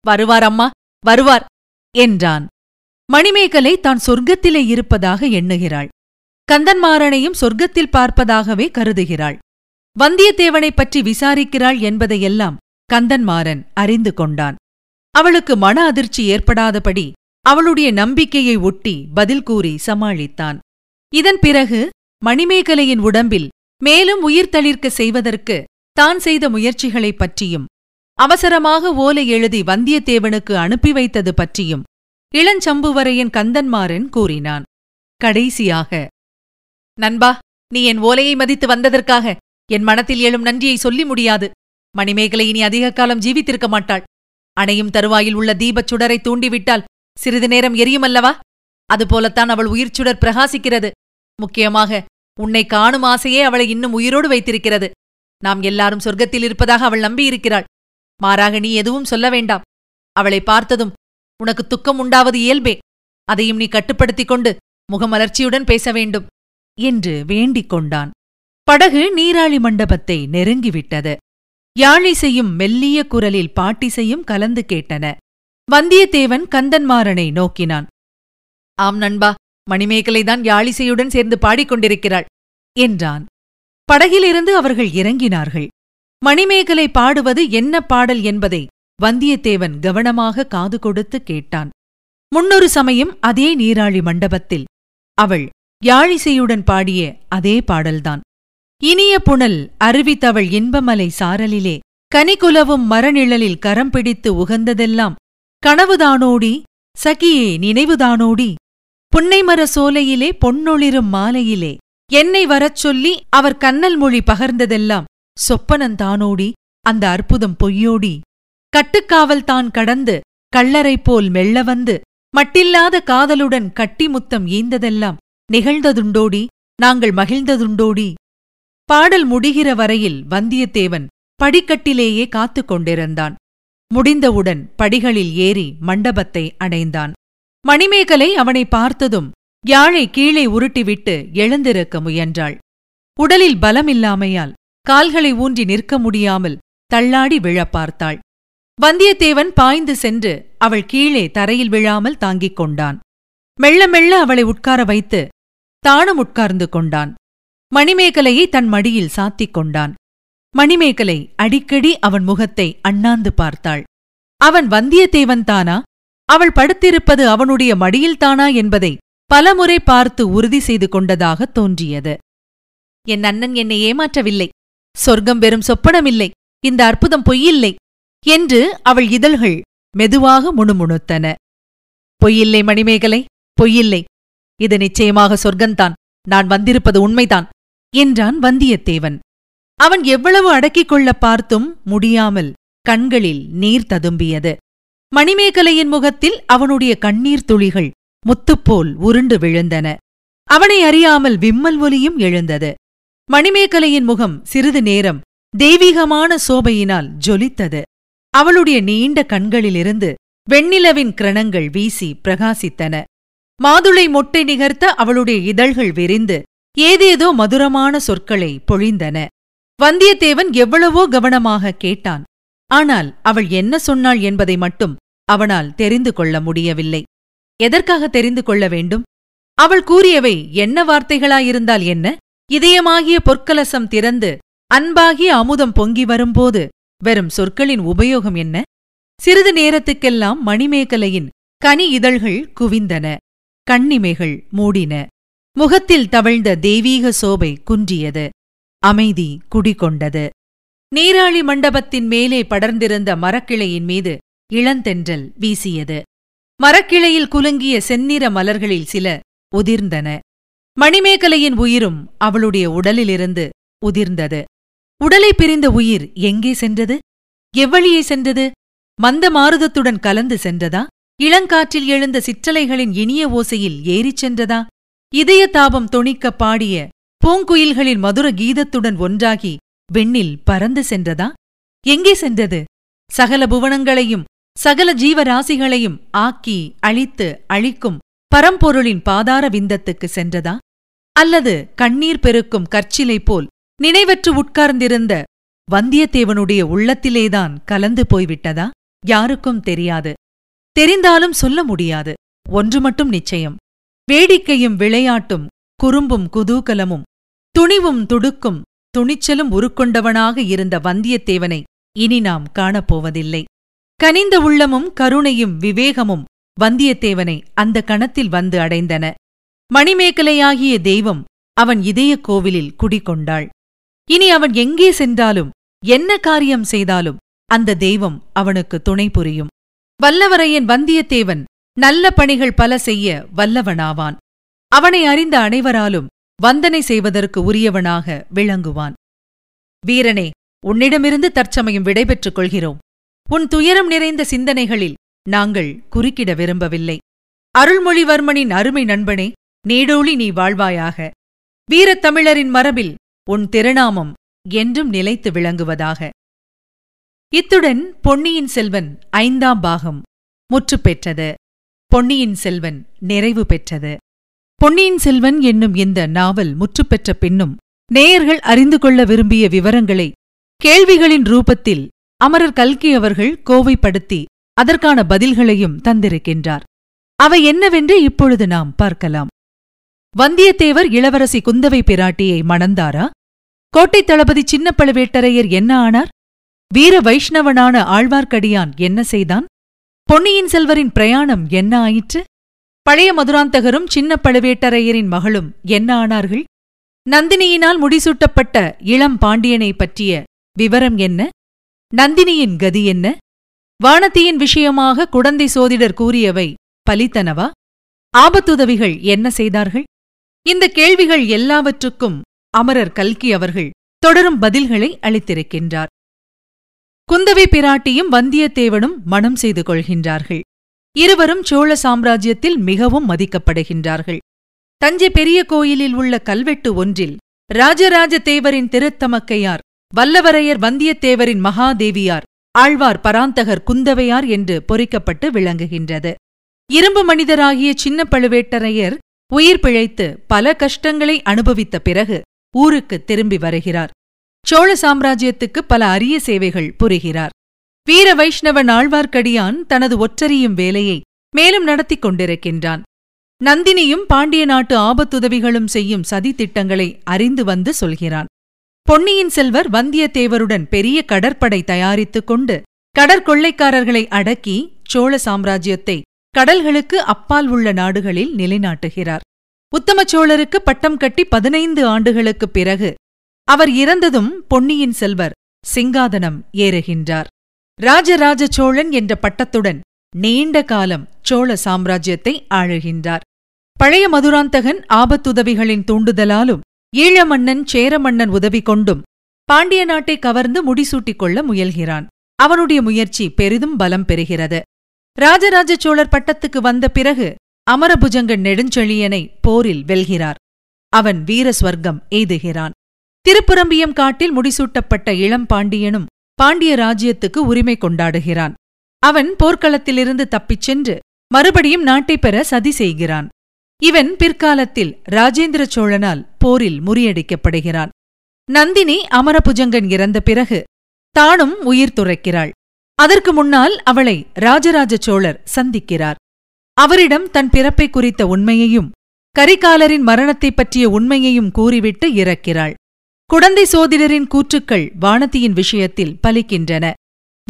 வருவார் அம்மா வருவார் என்றான். மணிமேகலை தான் சொர்க்கத்திலே இருப்பதாக எண்ணுகிறாள். கந்தன்மாறனையும் சொர்க்கத்தில் பார்ப்பதாகவே கருதுகிறாள். வந்தியத்தேவனைப் பற்றி விசாரிக்கிறாள் என்பதையெல்லாம் கந்தன்மாறன் அறிந்து கொண்டான். அவளுக்கு மன அதிர்ச்சி ஏற்படாதபடி அவளுடைய நம்பிக்கையை ஒட்டி பதில் கூறி சமாளித்தான். இதன் பிறகு மணிமேகலையின் உடம்பில் மேலும் உயிர் தளிர்க்க செய்வதற்கு தான் செய்த முயற்சிகளைப் பற்றியும் அவசரமாக ஓலை எழுதி வந்தியத்தேவனுக்கு அனுப்பி வைத்தது பற்றியும் இளஞ்சம்புவரையன் கந்தன்மாறன் கூறினான் கடைசியாக நண்பா நீ என் ஓலையை மதித்து வந்ததற்காக என் மனத்தில் எழும் நன்றியை சொல்லி முடியாது. மணிமேகலை இனி அதிக காலம் ஜீவித்திருக்க மாட்டாள். அணையும் தருவாயில் உள்ள தீபச் சுடரை தூண்டிவிட்டால் சிறிது நேரம் எரியுமல்லவா? அதுபோலத்தான் அவள் உயிர் சுடர் பிரகாசிக்கிறது. முக்கியமாக உன்னை காணும் ஆசையே அவளை இன்னும் உயிரோடு வைத்திருக்கிறது. நாம் எல்லாரும் சொர்க்கத்தில் இருப்பதாக அவள் நம்பியிருக்கிறாள். மாறாக நீ எதுவும் சொல்ல வேண்டாம். அவளை பார்த்ததும் உனக்கு துக்கம் உண்டாவது இயல்பே. அதையும் நீ கட்டுப்படுத்திக் கொண்டு முகமலர்ச்சியுடன் பேச வேண்டும் என்று வேண்டிக் கொண்டான். படகு நீராழி மண்டபத்தை நெருங்கிவிட்டது. யாழிசையும் மெல்லிய குரலில் பாட்டிசையும் கலந்து கேட்டன. வந்தியத்தேவன் கந்தன்மாறனை நோக்கினான். ஆம் நண்பா மணிமேகலைதான் யாழிசையுடன் சேர்ந்து பாடிக்கொண்டிருக்கிறாள் என்றான். படகிலிருந்து அவர்கள் இறங்கினார்கள். மணிமேகலை பாடுவது என்ன பாடல் என்பதை வந்தியத்தேவன் கவனமாக காது கொடுத்து கேட்டான். முன்னொரு சமயம் அதே நீராழி மண்டபத்தில் அவள் யாழிசையுடன் பாடிய அதே பாடல்தான். இனிய புனல் அருவித்தவள் இன்பமலை சாரலிலே கனிகுலவும் மரநிழலில் கரம் பிடித்து உகந்ததெல்லாம் கனவுதானோடி சகியே நினைவுதானோடி. புன்னைமர சோலையிலே பொன்னொளிரும் மாலையிலே என்னை வரச் சொல்லி அவர் கன்னல் மொழி பகர்ந்ததெல்லாம் சொப்பனந்தானோடி அந்த அற்புதம் பொய்யோடி. கட்டுக்காவல் தான் கடந்து கள்ளரை போல் மெல்ல வந்து மட்டில்லாத காதலுடன் கட்டி முத்தம் ஈந்ததெல்லாம் நிகழ்ந்ததுண்டோடி? நாங்கள் மகிழ்ந்ததுண்டோடி? பாடல் முடிகிற வரையில் வந்தியத்தேவன் படிக்கட்டிலேயே காத்துக் கொண்டிருந்தான். முடிந்தவுடன் படிகளில் ஏறி மண்டபத்தை அடைந்தான். மணிமேகலை அவனை பார்த்ததும் யாழை கீழே உருட்டிவிட்டு எழுந்திருக்க முயன்றாள். உடலில் பலமில்லாமையால் கால்களை ஊன்றி நிற்க முடியாமல் தள்ளாடி விழப் பார்த்தாள். வந்தியத்தேவன் பாய்ந்து சென்று அவள் கீழே தரையில் விழாமல் தாங்கிக் கொண்டான். மெல்ல மெல்ல அவளை உட்கார வைத்து தானும் உட்கார்ந்து கொண்டான். மணிமேகலையை தன் மடியில் சாத்திக் கொண்டான். மணிமேகலை அடிக்கடி அவன் முகத்தை அண்ணாந்து பார்த்தாள். அவன் வந்தியத்தேவன் தானா? அவள் படுத்திருப்பது அவனுடைய மடியில்தானா என்பதை பலமுறை பார்த்து உறுதி செய்து கொண்டதாகத் தோன்றியது. என் அண்ணன் என்னை ஏமாற்றவில்லை. சொர்க்கம் வெறும் சொப்பனமில்லை. இந்த அற்புதம் பொய்யில்லை. என்று அவள் இதழ்கள் மெதுவாக முணுமுணுத்தன. பொய்யில்லை மணிமேகலை பொய்யில்லை. இது நிச்சயமாக சொர்க்கந்தான் நான் வந்திருப்பது உண்மைதான் என்றான் வந்தியத்தேவன். அவன் எவ்வளவு அடக்கிக் கொள்ளப் பார்த்தும் முடியாமல் கண்களில் நீர் ததும்பியது. மணிமேகலையின் முகத்தில் அவனுடைய கண்ணீர் துளிகள் முத்துப்போல் உருண்டு விழுந்தன. அவனை அறியாமல் விம்மல் ஒலியும் எழுந்தது. மணிமேகலையின் முகம் சிறிது நேரம் தெய்வீகமான சோபையினால் ஜொலித்தது. அவளுடைய நீண்ட கண்களிலிருந்து வெண்ணிலவின் கிரணங்கள் வீசி பிரகாசித்தன. மாதுளை மொட்டை நிகர்த்த அவளுடைய இதழ்கள் விரிந்து ஏதேதோ மதுரமான சொற்களை பொழிந்தன. வந்தியத்தேவன் எவ்வளவோ கவனமாக கேட்டான். ஆனால் அவள் என்ன சொன்னாள் என்பதை மட்டும் அவனால் தெரிந்து கொள்ள முடியவில்லை. எதற்காக தெரிந்து கொள்ள வேண்டும்? அவள் கூறியவை என்ன வார்த்தைகளாயிருந்தால் என்ன? இதயமாகிய பொற்கலசம் திறந்து அன்பாகிய அமுதம் பொங்கி வரும்போது வெறும் சொற்களின் உபயோகம் என்ன? சிறிது நேரத்துக்கெல்லாம் மணிமேகலையின் கனி இதழ்கள் குவிந்தன கண்ணிமைகள் மூடின. முகத்தில் தவழ்ந்த தெய்வீக சோபை குன்றியது அமைதி குடிகொண்டது. நீராளி மண்டபத்தின் மேலே படர்ந்திருந்த மரக்கிளையின் மீது இளந்தென்றல் வீசியது. மரக்கிளையில் குலுங்கிய செந்நிற மலர்களில் சில உதிர்ந்தன. மணிமேகலையின் உயிரும் அவளுடைய உடலிலிருந்து உதிர்ந்தது. உடலை பிரிந்த உயிர் எங்கே சென்றது? எவ்வழியே சென்றது? மந்த மாருதத்துடன் கலந்து சென்றதா? இளங்காற்றில் எழுந்த சிற்றலைகளின் இனிய ஓசையில் ஏறிச் சென்றதா? இதய தாபம் தொணிக்க பாடிய பூங்குயில்களின் மதுர கீதத்துடன் ஒன்றாகி வெண்ணில் பறந்து சென்றதா? எங்கே சென்றது? சகல புவனங்களையும் சகல ஜீவராசிகளையும் ஆக்கி அழித்து அழிக்கும் பரம்பொருளின் பாதார விந்தத்துக்கு சென்றதா? அல்லது கண்ணீர் பெருக்கும் கற்சிலை போல் நினைவற்று உட்கார்ந்திருந்த வந்தியத்தேவனுடைய உள்ளத்திலேதான் கலந்து போய்விட்டதா? யாருக்கும் தெரியாது. தெரிந்தாலும் சொல்ல முடியாது. ஒன்று மட்டும் நிச்சயம். வேடிக்கையும் விளையாட்டும் குறும்பும் குதூகலமும் துணிவும் துடுக்கும் துணிச்சலும் உருக்கொண்டவனாக இருந்த வந்தியத்தேவனை இனி நாம் காணப்போவதில்லை. கனிந்த உள்ளமும் கருணையும் விவேகமும் வந்தியத்தேவனை அந்த கணத்தில் வந்து அடைந்தன. மணிமேகலையாகிய தெய்வம் அவன் இதயக் கோவிலில் குடிகொண்டாள். இனி அவன் எங்கே சென்றாலும் என்ன காரியம் செய்தாலும் அந்த தெய்வம் அவனுக்கு துணை புரியும். வல்லவரையன் வந்தியத்தேவன் நல்ல பணிகள் பல செய்ய வல்லவனாவான். அவனை அறிந்த அனைவராலும் வந்தனை செய்வதற்கு உரியவனாக விளங்குவான். வீரனே உன்னிடமிருந்து தற்சமயம் விடைபெற்றுக் கொள்கிறோம். உன் துயரம் நிறைந்த சிந்தனைகளில் நாங்கள் குறுக்கிட விரும்பவில்லை. அருள்மொழிவர்மனின் அருமை நண்பனே நீடோழி நீ வாழ்வாயாக. வீரத்தமிழரின் மரபில் உன் திருநாமம் என்றும் நிலைத்து விளங்குவதாக. இத்துடன் பொன்னியின் செல்வன் ஐந்தாம் பாகம் முற்று பெற்றது. பொன்னியின் செல்வன் நிறைவு பெற்றது. பொன்னியின் செல்வன் என்னும் இந்த நாவல் முற்றுப்பெற்ற பின்னும் நேயர்கள் அறிந்து கொள்ள விரும்பிய விவரங்களை கேள்விகளின் ரூபத்தில் அமரர் கல்கி அவர்கள் கோவைப்படுத்தி அதற்கான பதில்களையும் தந்திருக்கின்றார். அவை என்னவென்று இப்பொழுது நாம் பார்க்கலாம். வந்தியத்தேவர் இளவரசி குந்தவை பிராட்டியை மணந்தாரா? கோட்டைத் தளபதி சின்ன பழுவேட்டரையர் என்ன ஆனார்? வீர வைஷ்ணவனான ஆழ்வார்க்கடியான் என்ன செய்தான்? பொன்னியின் செல்வரின் பிரயாணம் என்ன ஆயிற்று? பழைய மதுராந்தகரும் சின்ன பழுவேட்டரையரின் மகளும் என்ன ஆனார்கள்? நந்தினியினால் முடிசூட்டப்பட்ட இளம் பாண்டியனை பற்றிய விவரம் என்ன? நந்தினியின் கதி என்ன? வானத்தியின் விஷயமாக குடந்தை சோதிடர் கூறியவை பலித்தனவா? ஆபத்துதவிகள் என்ன செய்தார்கள்? இந்த கேள்விகள் எல்லாவற்றுக்கும் அமரர் கல்கி அவர்கள் தொடரும் பதில்களை அளித்திருக்கின்றார். குந்தவை பிராட்டியும் வந்தியத்தேவனும் மனம் செய்து கொள்கின்றார்கள். இருவரும் சோழ சாம்ராஜ்யத்தில் மிகவும் மதிக்கப்படுகின்றார்கள். தஞ்சை பெரிய கோயிலில் உள்ள கல்வெட்டு ஒன்றில் ராஜராஜ தேவரின் திருத்தமக்கையார் வல்லவரையர் வந்தியத்தேவரின் மகாதேவியார் ஆழ்வார் பராந்தகர் குந்தவையார் என்று பொறிக்கப்பட்டு விளங்குகின்றது. இரும்பு மனிதராகிய சின்ன பழுவேட்டரையர் உயிர் பிழைத்து பல கஷ்டங்களை அனுபவித்த பிறகு ஊருக்கு திரும்பி வருகிறார். சோழ சாம்ராஜ்யத்துக்கு பல அரிய சேவைகள் புரிகிறார். வீர வைஷ்ணவன் ஆழ்வார்க்கடியான் தனது ஒற்றறியும் வேலையை மேலும் நடத்திக் கொண்டிருக்கின்றான். நந்தினியும் பாண்டிய நாட்டு ஆபத்துதவிகளும் செய்யும் சதி திட்டங்களை அறிந்து வந்து சொல்கிறான். பொன்னியின் செல்வர் வந்தியத்தேவருடன் பெரிய கடற்படை தயாரித்துக் கொண்டு கடற்கொள்ளைக்காரர்களை அடக்கி சோழ சாம்ராஜ்யத்தை கடல்களுக்கு அப்பால் உள்ள நாடுகளில் நிலைநாட்டுகிறார். உத்தமச்சோழருக்கு பட்டம் கட்டி பதினைந்து ஆண்டுகளுக்குப் பிறகு அவர் இறந்ததும் பொன்னியின் செல்வர் சிங்காதனம் ஏறுகின்றார். ராஜராஜ சோழன் என்ற பட்டத்துடன் நீண்ட காலம் சோழ சாம்ராஜ்யத்தை ஆளுகின்றார். பழைய மதுராந்தகன் ஆபத்துதவிகளின் தூண்டுதலாலும் ஈழமன்னன் சேரமன்னன் உதவி கொண்டும் பாண்டிய நாட்டை கவர்ந்து முடிசூட்டிக் கொள்ள முயல்கிறான். அவனுடைய முயற்சி பெரிதும் பலம் பெறுகிறது. ராஜராஜ சோழர் பட்டத்துக்கு வந்த பிறகு அமரபுஜங்க நெடுஞ்செழியனை போரில் வெல்கிறார். அவன் வீர ஸ்வர்க்கம் எய்துகிறான். திருப்புரம்பியம் காட்டில் முடிசூட்டப்பட்ட இளம் பாண்டியனும் பாண்டிய ராஜ்யத்துக்கு உரிமை கொண்டாடுகிறான். அவன் போர்க்களத்திலிருந்து தப்பிச் சென்று மறுபடியும் நாட்டைப் பெற சதி செய்கிறான். இவன் பிற்காலத்தில் ராஜேந்திர சோழனால் போரில் முறியடிக்கப்படுகிறான். நந்தினி அமரபுஜங்கன் இறந்த பிறகு தானும் உயிர் துறக்கிறாள். அதற்கு முன்னால் அவளை ராஜராஜ சோழர் சந்திக்கிறார். அவரிடம் தன் பிறப்பை குறித்த உண்மையையும் கரிகாலரின் மரணத்தைப் பற்றிய உண்மையையும் கூறிவிட்டு இறக்கிறாள். குழந்தை சோதிடரின் கூற்றுக்கள் வானதியின் விஷயத்தில் பலிக்கின்றன.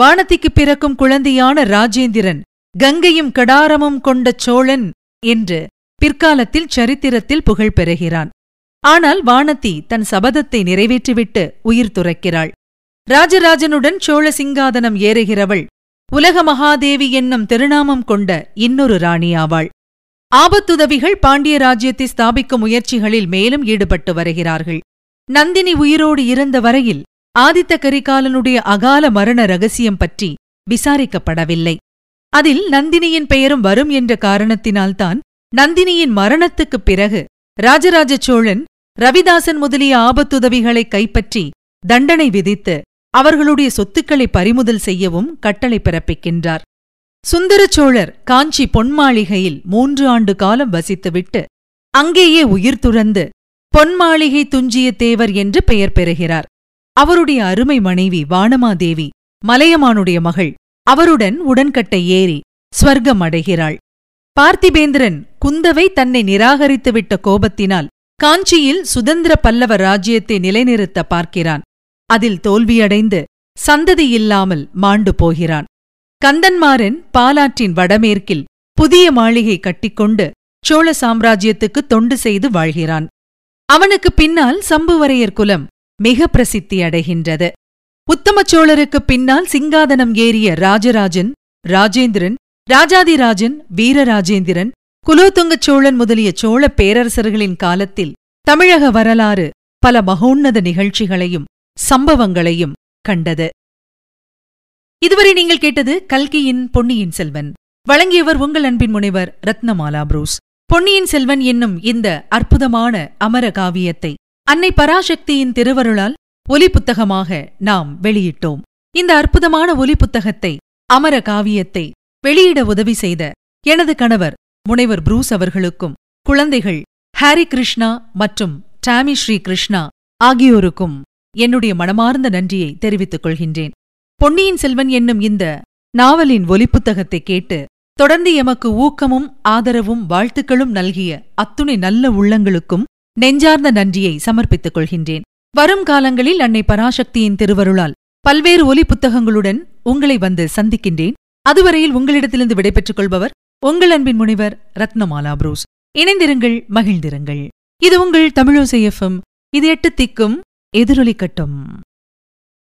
வானதிக்குப் பிறக்கும் குழந்தையான ராஜேந்திரன் கங்கையும் கடாரமும் கொண்ட சோழன் என்று பிற்காலத்தில் சரித்திரத்தில் புகழ் பெறுகிறான். ஆனால் வானதி தன் சபதத்தை நிறைவேற்றிவிட்டு உயிர் துறக்கிறாள். ராஜராஜனுடன் சோழ சிங்காதனம் ஏறுகிறவள். உலக மகாதேவி என்னும் திருநாமம் கொண்ட இன்னொரு ராணியாவாள் ஆபத்துதவிகள் பாண்டிய ராஜ்யத்தை ஸ்தாபிக்கும் முயற்சிகளில் மேலும் ஈடுபட்டு வருகிறார்கள். நந்தினி உயிரோடு இருந்த வரையில் ஆதித்த கரிகாலனுடைய அகால மரண ரகசியம் பற்றி விசாரிக்கப்படவில்லை. அதில் நந்தினியின் பெயரும் வரும் என்ற காரணத்தினால்தான் நந்தினியின் மரணத்துக்குப் பிறகு ராஜராஜ சோழன் ரவிதாசன் முதலிய ஆபத்துதவிகளை கைப்பற்றி தண்டனை விதித்து அவர்களுடைய சொத்துக்களை பறிமுதல் செய்யவும் கட்டளை பிறப்பிக்கின்றார். சுந்தரச்சோழர் காஞ்சி பொன்மாளிகையில் மூன்று ஆண்டு காலம் வசித்துவிட்டு அங்கேயே உயிர் துறந்து பொன்மாளிகை துஞ்சிய தேவர் என்று பெயர் பெறுகிறார். அவருடைய அருமை மனைவி வானமாதேவி மலையமானுடைய மகள் அவருடன் உடன்கட்டை ஏறி ஸ்வர்க்கம் அடைகிறாள். பார்த்திபேந்திரன் குந்தவை தன்னை நிராகரித்துவிட்ட கோபத்தினால் காஞ்சியில் சுதந்திர பல்லவ ராஜ்யத்தை நிலைநிறுத்த பார்க்கிறான். அதில் தோல்வியடைந்து சந்ததி இல்லாமல் மாண்டு போகிறான். கந்தன்மாறன் பாலாற்றின் வடமேற்கில் புதிய மாளிகை கட்டிக்கொண்டு சோழ சாம்ராஜ்யத்துக்கு தொண்டு செய்து வாழ்கிறான். அவனுக்கு பின்னால் சம்புவரையர் குலம் மிக பிரசித்தி அடைகின்றது. உத்தமச்சோழருக்கு பின்னால் சிங்காதனம் ஏறிய ராஜராஜன் ராஜேந்திரன் ராஜாதிராஜன் வீரராஜேந்திரன் குலோத்துங்கச் சோழன் முதலிய சோழ பேரரசர்களின் காலத்தில் தமிழக வரலாறு பல மகோன்னத நிகழ்ச்சிகளையும் சம்பவங்களையும் கண்டது. இதுவரை நீங்கள் கேட்டது கல்கியின் பொன்னியின் செல்வன். வழங்கியவர் உங்கள் அன்பின் முனைவர் ரத்னமாலா புரூஸ். பொன்னியின் செல்வன் என்னும் இந்த அற்புதமான அமர காவியத்தை அன்னை பராசக்தியின் திருவருளால் ஒலி புத்தகமாக நாம் வெளியிட்டோம். இந்த அற்புதமான ஒலி புத்தகத்தை அமர காவியத்தை வெளியிட உதவி செய்த எனது கணவர் முனைவர் புரூஸ் அவர்களுக்கும் குழந்தைகள் ஹாரி கிருஷ்ணா மற்றும் டாமி ஸ்ரீ கிருஷ்ணா ஆகியோருக்கும் என்னுடைய மனமார்ந்த நன்றியை தெரிவித்துக் கொள்கின்றேன். பொன்னியின் செல்வன் என்னும் இந்த நாவலின் ஒலிப்புத்தகத்தை கேட்டு தொடர்ந்து எமக்கு ஊக்கமும் ஆதரவும் வாழ்த்துக்களும் நல்கிய அத்துணை நல்ல உள்ளங்களுக்கும் நெஞ்சார்ந்த நன்றியை சமர்ப்பித்துக் கொள்கின்றேன். வரும் காலங்களில் அன்னை பராசக்தியின் திருவருளால் பல்வேறு ஒலி புத்தகங்களுடன் உங்களை வந்து சந்திக்கின்றேன். அதுவரையில் உங்களிடத்திலிருந்து விடைபெற்றுக் கொள்பவர் உங்கள் அன்பின் முனைவர் ரத்னமாலா புரூஸ். இணைந்திருங்கள் மகிழ்ந்திருங்கள். இது உங்கள் தமிழோசை எஃப்எம் இது எட்டு திக்கும் எதிரொலிக்கட்டும்.